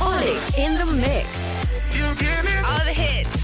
Olix in the mix. You get it? All the hits.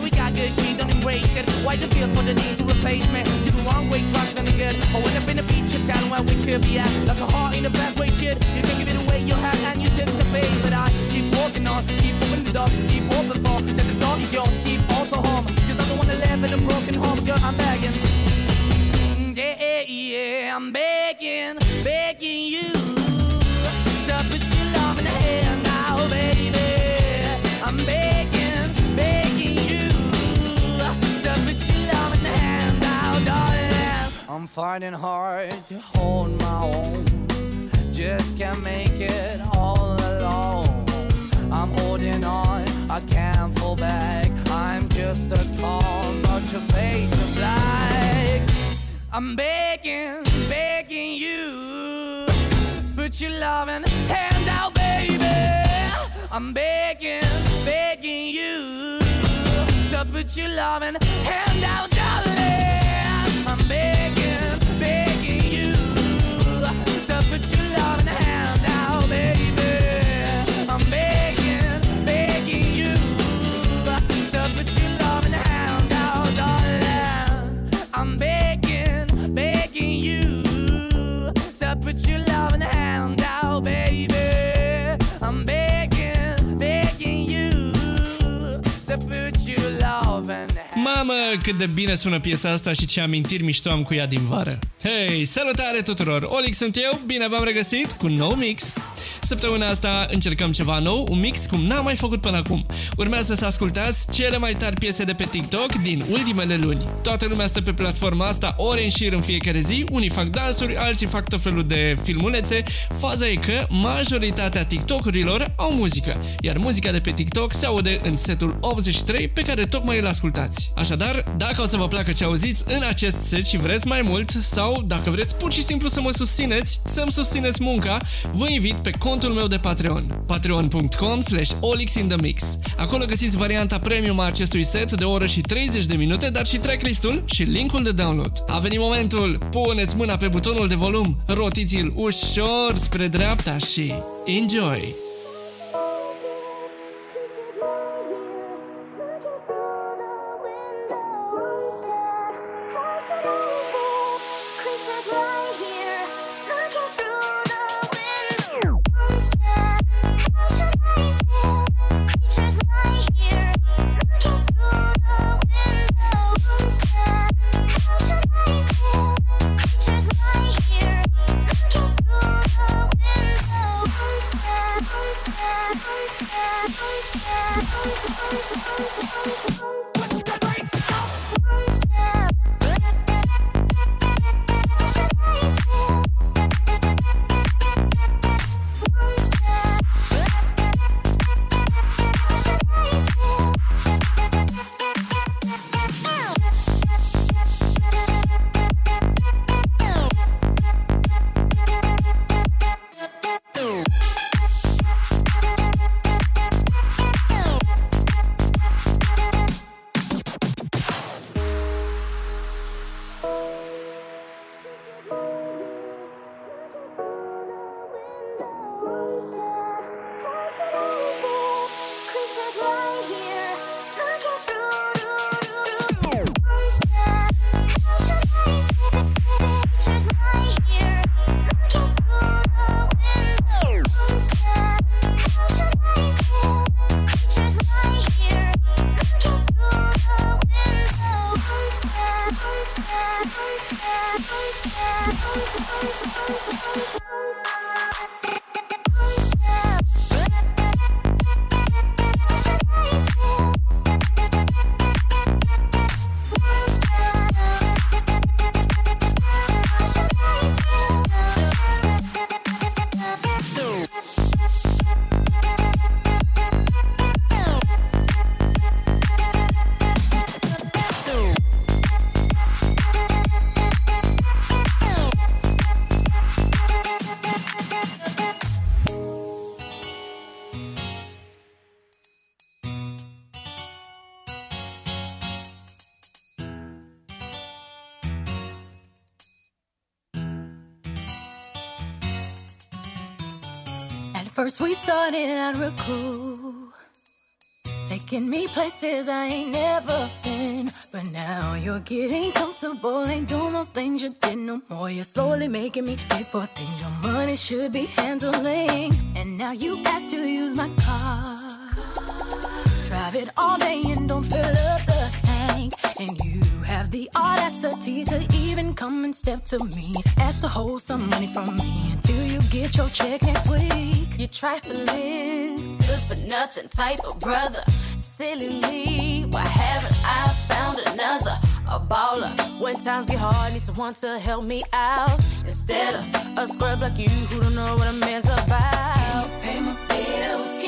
why we got good, she don't embrace it. Why the feel for the need to replace me? You the wrong way, drugs and the good. I went up in a feature town where we could be at. Like a heart in the best way, shit. You can give it away, you have, and you tend to pay. But I keep walking on, keep moving the door, keep open for that the door is yours, keep also home. Cause I don't wanna live in a broken home, girl, I'm begging. Mm, yeah, yeah, I'm begging, begging you I'm finding hard to hold my own, just can't make it all alone. I'm holding on, I can't fall back. I'm just a call, but your face is black. I'm begging, begging you. Put your loving hand out, baby. I'm begging, begging you. To put your loving hand out, cât de bine sună piesa asta și ce amintiri mișto am cu ea din vară. Hei, salutare tuturor! Olic sunt eu, bine v-am regăsit cu un nou mix. Săptămâna asta încercăm ceva nou, un mix cum n-am mai făcut până acum. Urmează să ascultați cele mai tari piese de pe TikTok din ultimele luni. Toată lumea stă pe platforma asta ore în șir în fiecare zi, unii fac dansuri, alții fac tot felul de filmulețe. Faza e că majoritatea TikTokurilor au muzică, iar muzica de pe TikTok se aude în setul 83 pe care tocmai îl ascultați. Așadar, dacă o să vă placă ce auziți în acest set și vreți mai mult sau dacă vreți pur și simplu să mă susțineți, să-mi susțineți munca, vă invit pe contul meu de Patreon, patreon.com slash olixinthemix. Acolo găsiți varianta premium a acestui set de o oră și 30 de minute, dar și tracklistul și linkul de download. A venit momentul, puneți mâna pe butonul de volum, rotiți-l ușor spre dreapta și enjoy! Started out real cool, taking me places I ain't never been. But now you're getting comfortable, ain't doing those things you did no more. You're slowly making me pay for things your money should be handling. And now you ask to use my car. Drive it all day and don't fill up the tank. And you have the audacity to even come and step to me. Ask to hold some money from me until you get your check next week. You're trifling, good for nothing type of brother. Silly me, why haven't I found another? A baller. When times get hard, need someone to help me out. Instead of a scrub like you who don't know what a man's about. Can you pay my bills?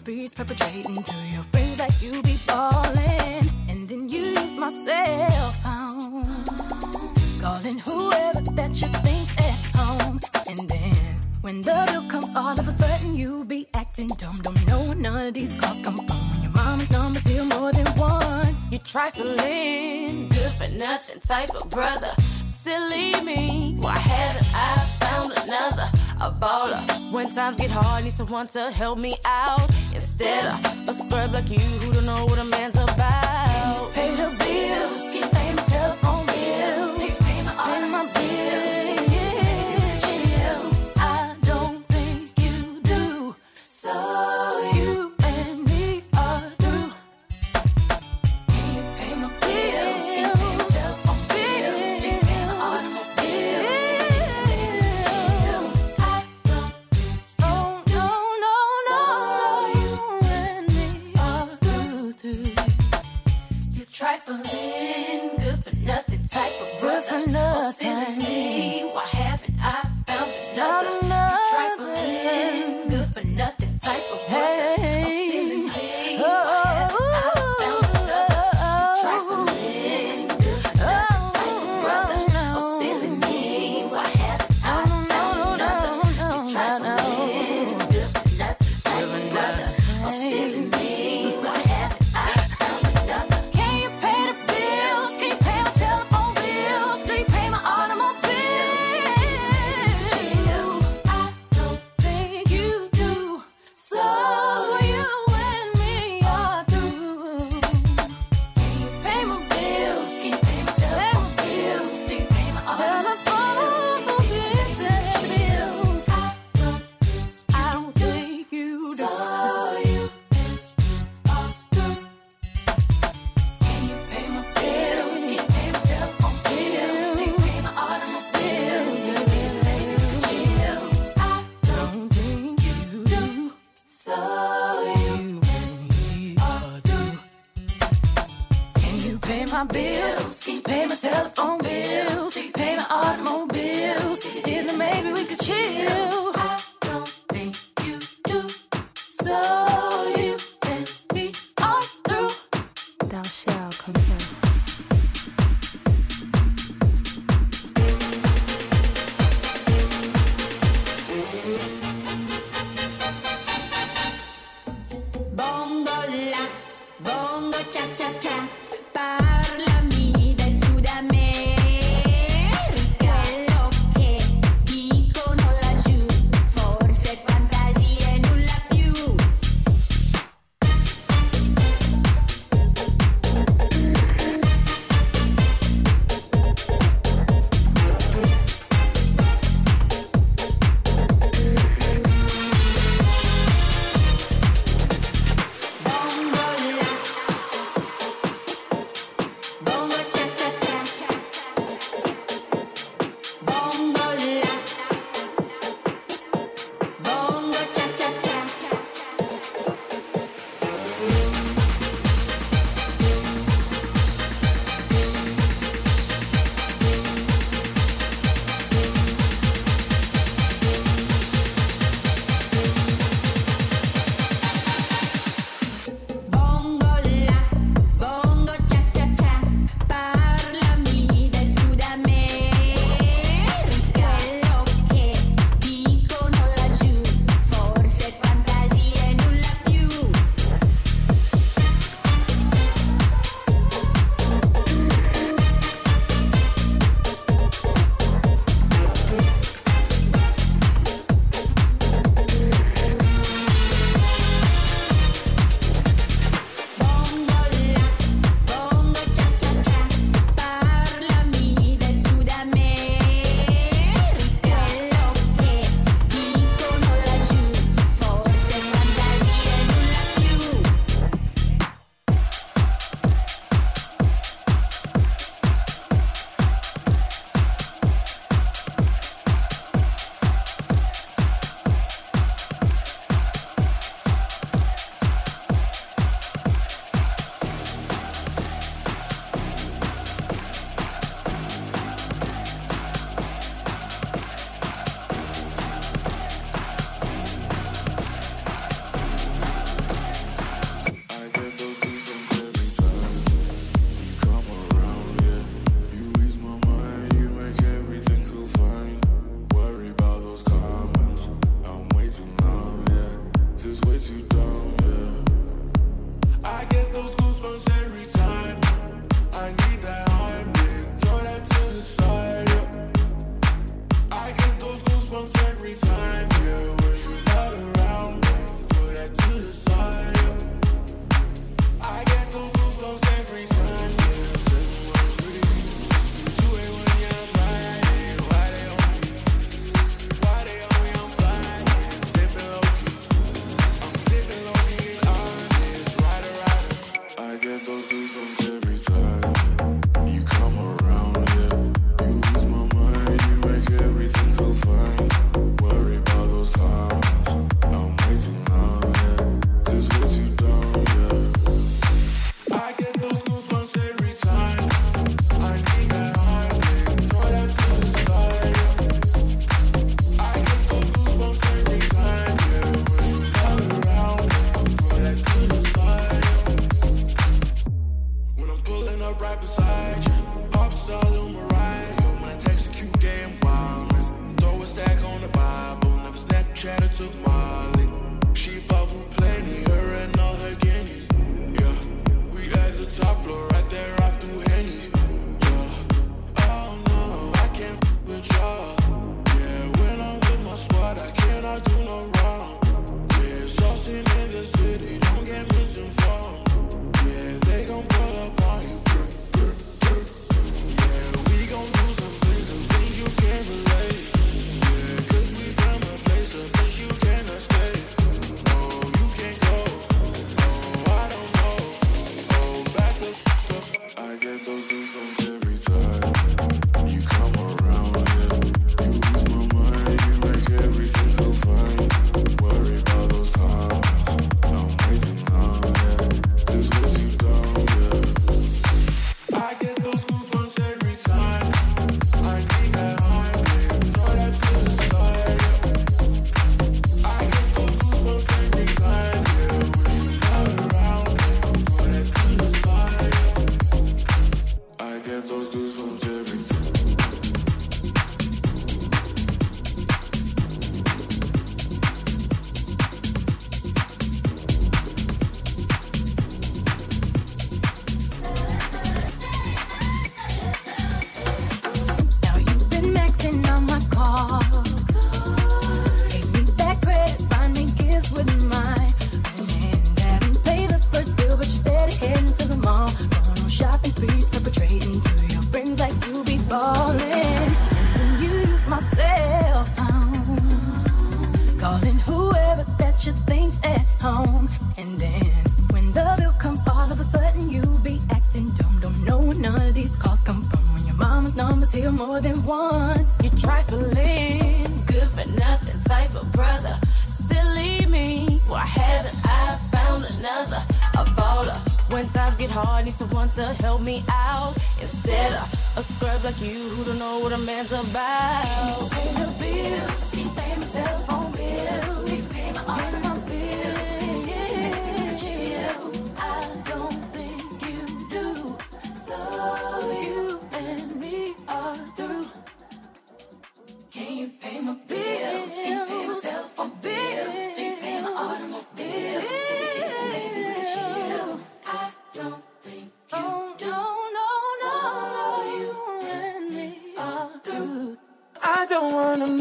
On sprees, perpetrating to your friends that you be ballin'. And then you use my cell phone. Calling whoever that you think at home. And then when the bill comes, all of a sudden you be acting dumb. Don't know where none of these calls come from. When your mama's number's here more than once. You trifling, good for nothing type of brother. Silly me, why haven't I found another? A baller. When times get hard, need someone to help me out. Instead a scrub like you who don't know what a man's about. Pay the bills, wanna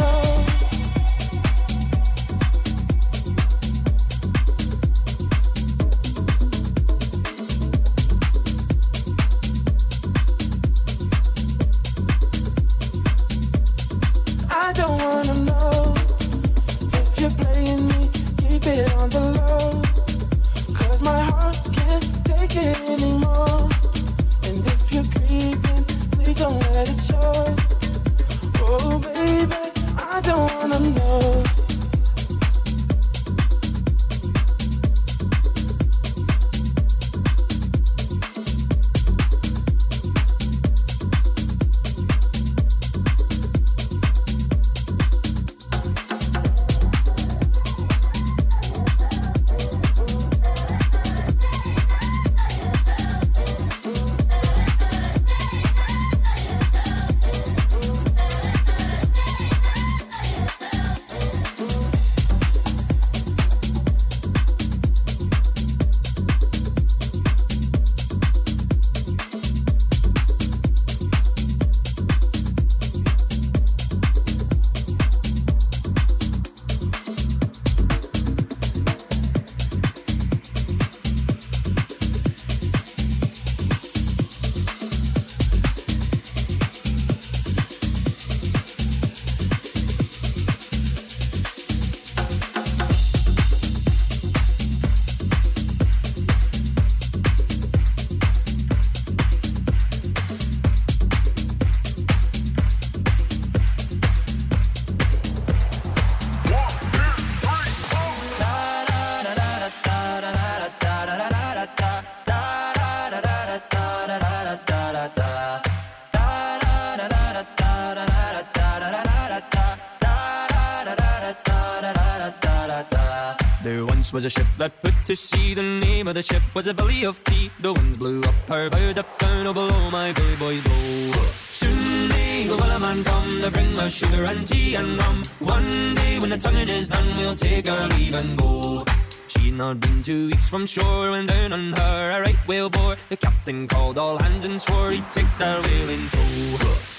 There once was a ship that put to sea. The name of the ship was a Billy of Tea. The winds blew up her bow, up down, oh below my billy boys blow. Soon may the wellerman come to bring us sugar and tea and rum. One day when the tonguing is done, we'll take our leave and go. She'd not been two weeks from shore when down on her a right whale bore. The captain called all hands and swore he'd take that whale in tow.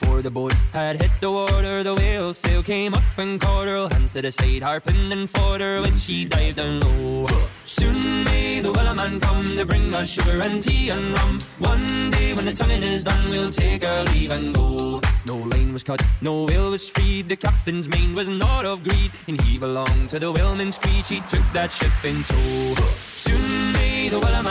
before the boat had hit the water, the whale sail came up and caught her. Hands to the side, harping and fought her when she dived down low. Soon may the wellerman come to bring us sugar and tea and rum. One day when the tonguing is done, we'll take our leave and go. No line was cut, no whale was freed. The captain's mind was not of greed, and he belonged to the whaleman's creed. He took that ship in tow. Soon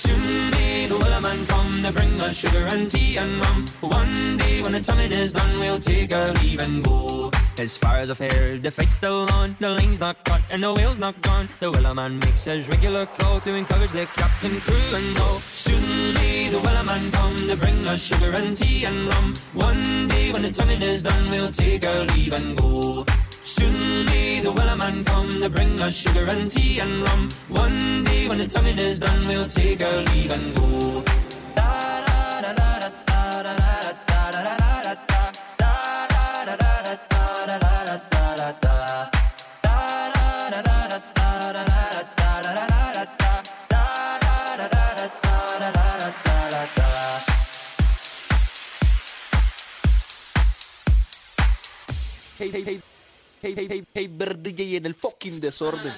Soon may the wellerman come to bring us sugar and tea and rum. One day when the tonguing is done, we'll take our leave and go. As far as I've heard, the fight's still on, the lane's not cut and the whale's not gone. The wellerman makes his regular call to encourage the captain, crew, and all. Soon may the wellerman come to bring us sugar and tea and rum. One day when the tonguing is done, we'll take our leave and go. Soon may the weller man come to bring us sugar and tea and rum. One day when the tonguing is done, we'll take our leave and go. Hey, hey, hey. hey, hey, hey, verde y en el fucking desorden.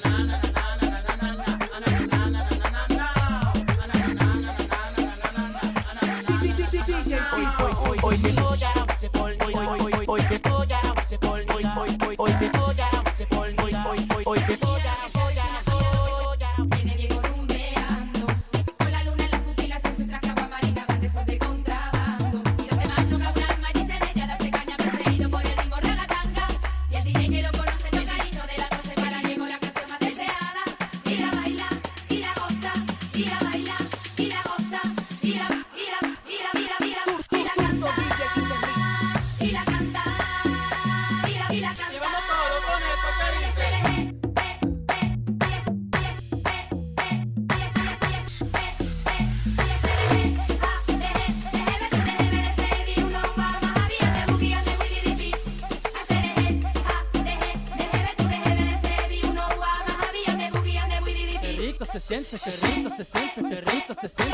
the thing.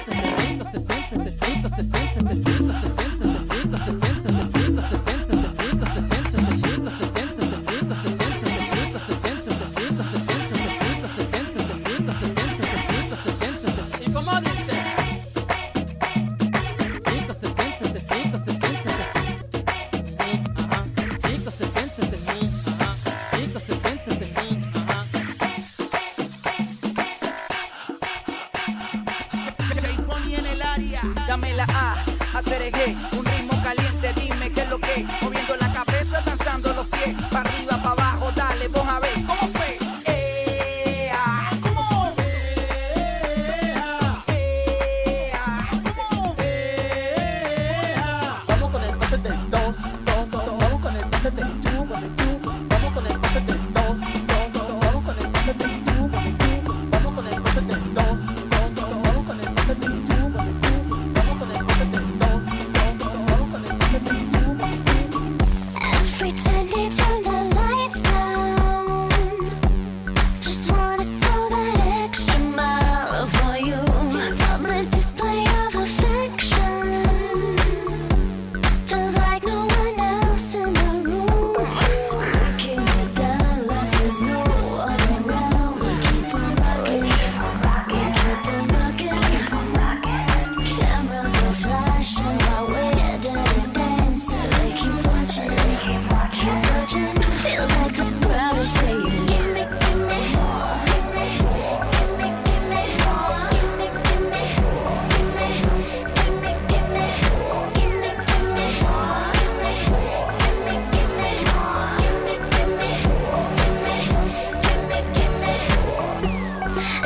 con el tú, vamos con el paso del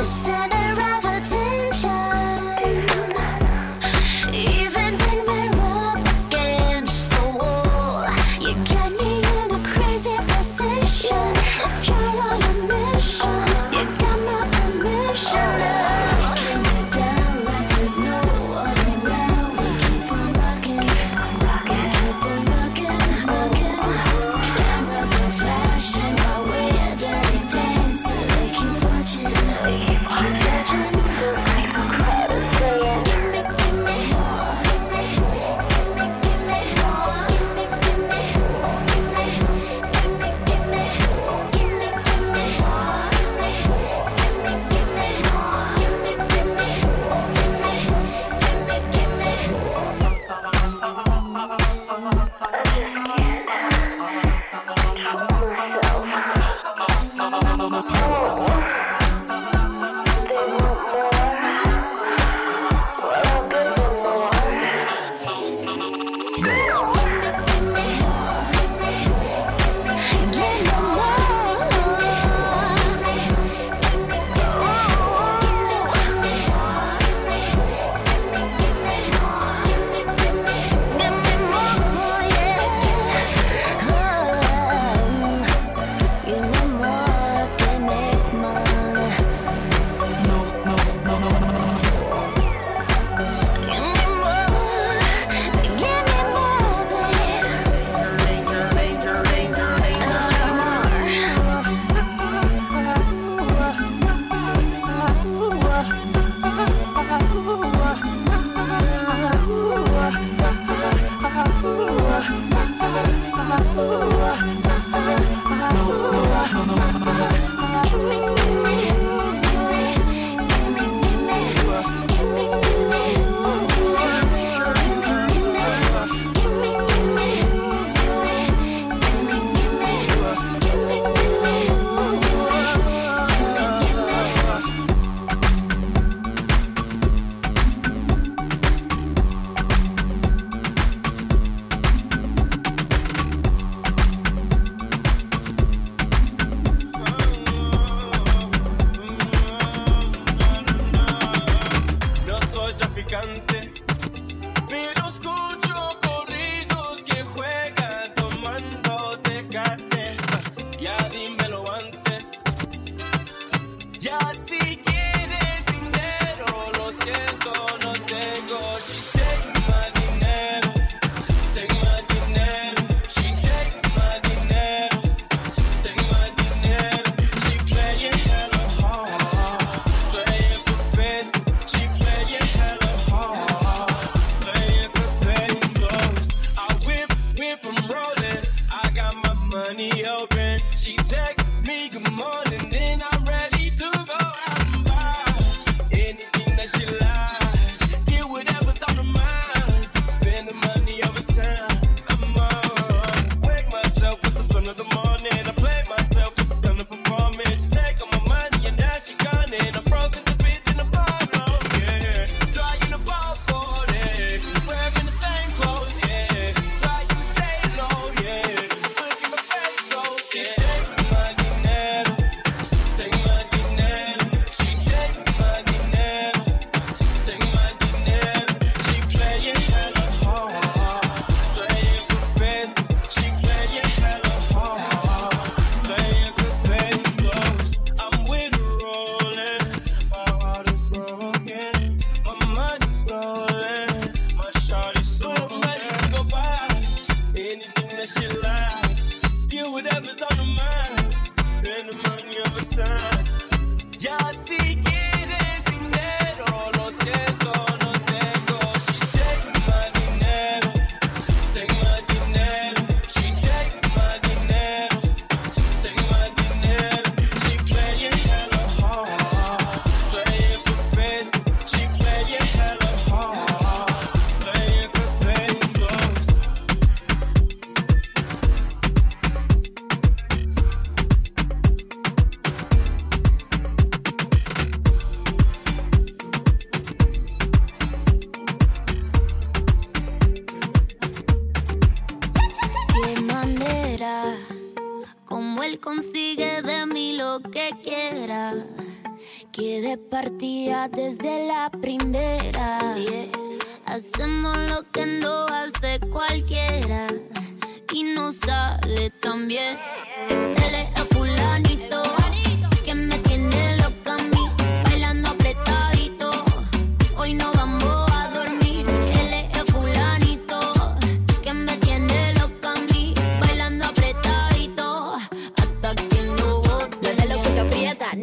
the center of attention.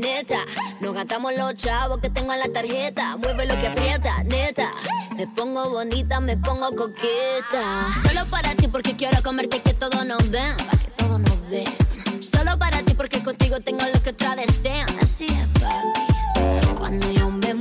neta. Nos gastamos los chavos que tengo en la tarjeta. Mueve lo que aprieta, neta. Me pongo bonita, me pongo coqueta. Solo para ti porque quiero comerte que todos nos ven. Que todos nos ven. Solo para ti porque contigo tengo lo que otra desean. Así es, papi. Cuando yo me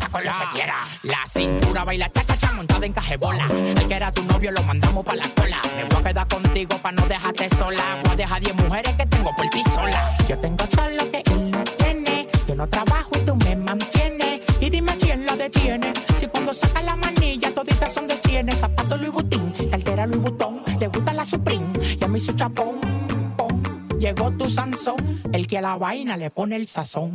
Lo que quiera. La cintura baila cha-cha-cha montada en cajebola. El que era tu novio lo mandamos pa' la cola. Me voy a quedar contigo pa' no dejarte sola. Voy a dejar 10 mujeres que tengo por ti sola. Yo tengo todo lo que él no tiene. Yo no trabajo y tú me mantienes. Y dime quién la detiene. Si cuando saca la manilla toditas son de cienes. Zapato Louis Vuitton, cartera Louis Vuitton. Le gusta la Supreme y a mí su chapón. Llegó tu Sansón, el que a la vaina le pone el sazón.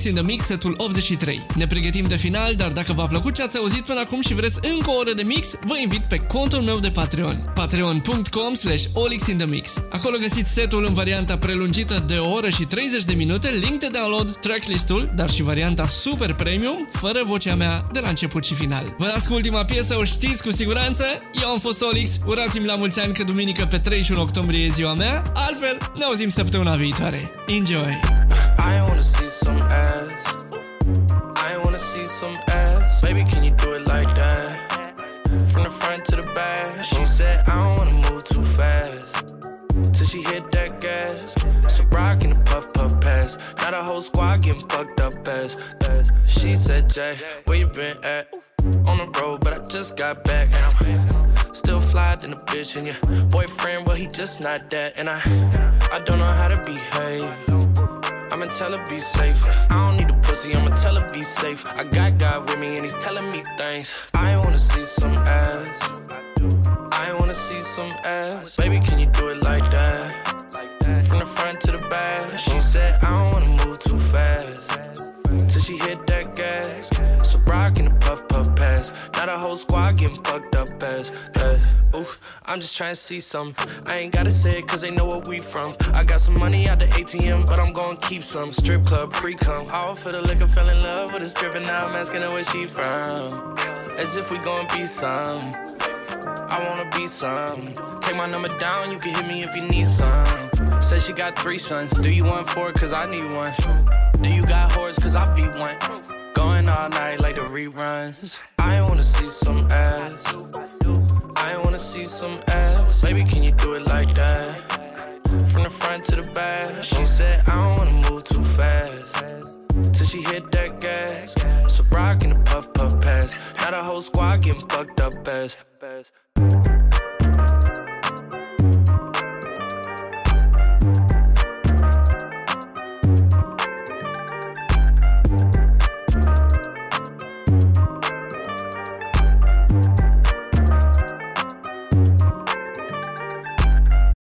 Olix in the Mix, setul 83. Ne pregătim de final, dar dacă v-a plăcut ce ați auzit până acum și vreți încă o oră de mix, vă invit pe contul meu de Patreon. patreon.com slash olixinthemix. Acolo găsiți setul în varianta prelungită de o oră și 30 de minute, link de download, tracklistul, dar și varianta super premium, fără vocea mea de la început și final. Vă las cu ultima piesă, o știți cu siguranță. Eu am fost Olix, urați-mi la mulți ani că duminică pe 31 octombrie e ziua mea, altfel ne auzim săptămâna viitoare. Enjoy! I wanna see some ass. I wanna see some ass. Baby, can you do it like that? From the front to the back. She said, I don't wanna move too fast. Till she hit that gas. So rock in the puff puff pass. Now the whole squad getting fucked up ass. She said, Jay, where you been at? On the road, but I just got back. And I'm still fly than a bitch. And your boyfriend, well, he just not that. And I, I don't know how to behave. I'ma tell her be safe. I don't need a pussy, I'ma tell her be safe. I got God with me and he's telling me things. I wanna see some ass. I wanna see some ass. Baby, can you do it like that? From the front to the back. She said, I don't wanna move too fast. Till she hit pass. Now the whole squad getting fucked up ass. Uh, ooh, I'm just trying to see some. I ain't gotta say it cause they know where we from. I got some money out the ATM, but I'm gonna keep some. Strip club, pre cum. All for the liquor, fell in love with a stripper. Now I'm asking her where she from. As if we gon' be some. I wanna be some. Take my number down, you can hit me if you need some. Said she got three sons. Do you want four? Cause I need one. Do you got horse? Cause I be one. Going all night like the reruns. I wanna see some ass. I wanna see some ass. Baby, can you do it like that? From the front to the back. She said, I don't wanna move too fast. Till she hit that gas. So rock in the puff puff pass. Now the whole squad getting fucked up ass.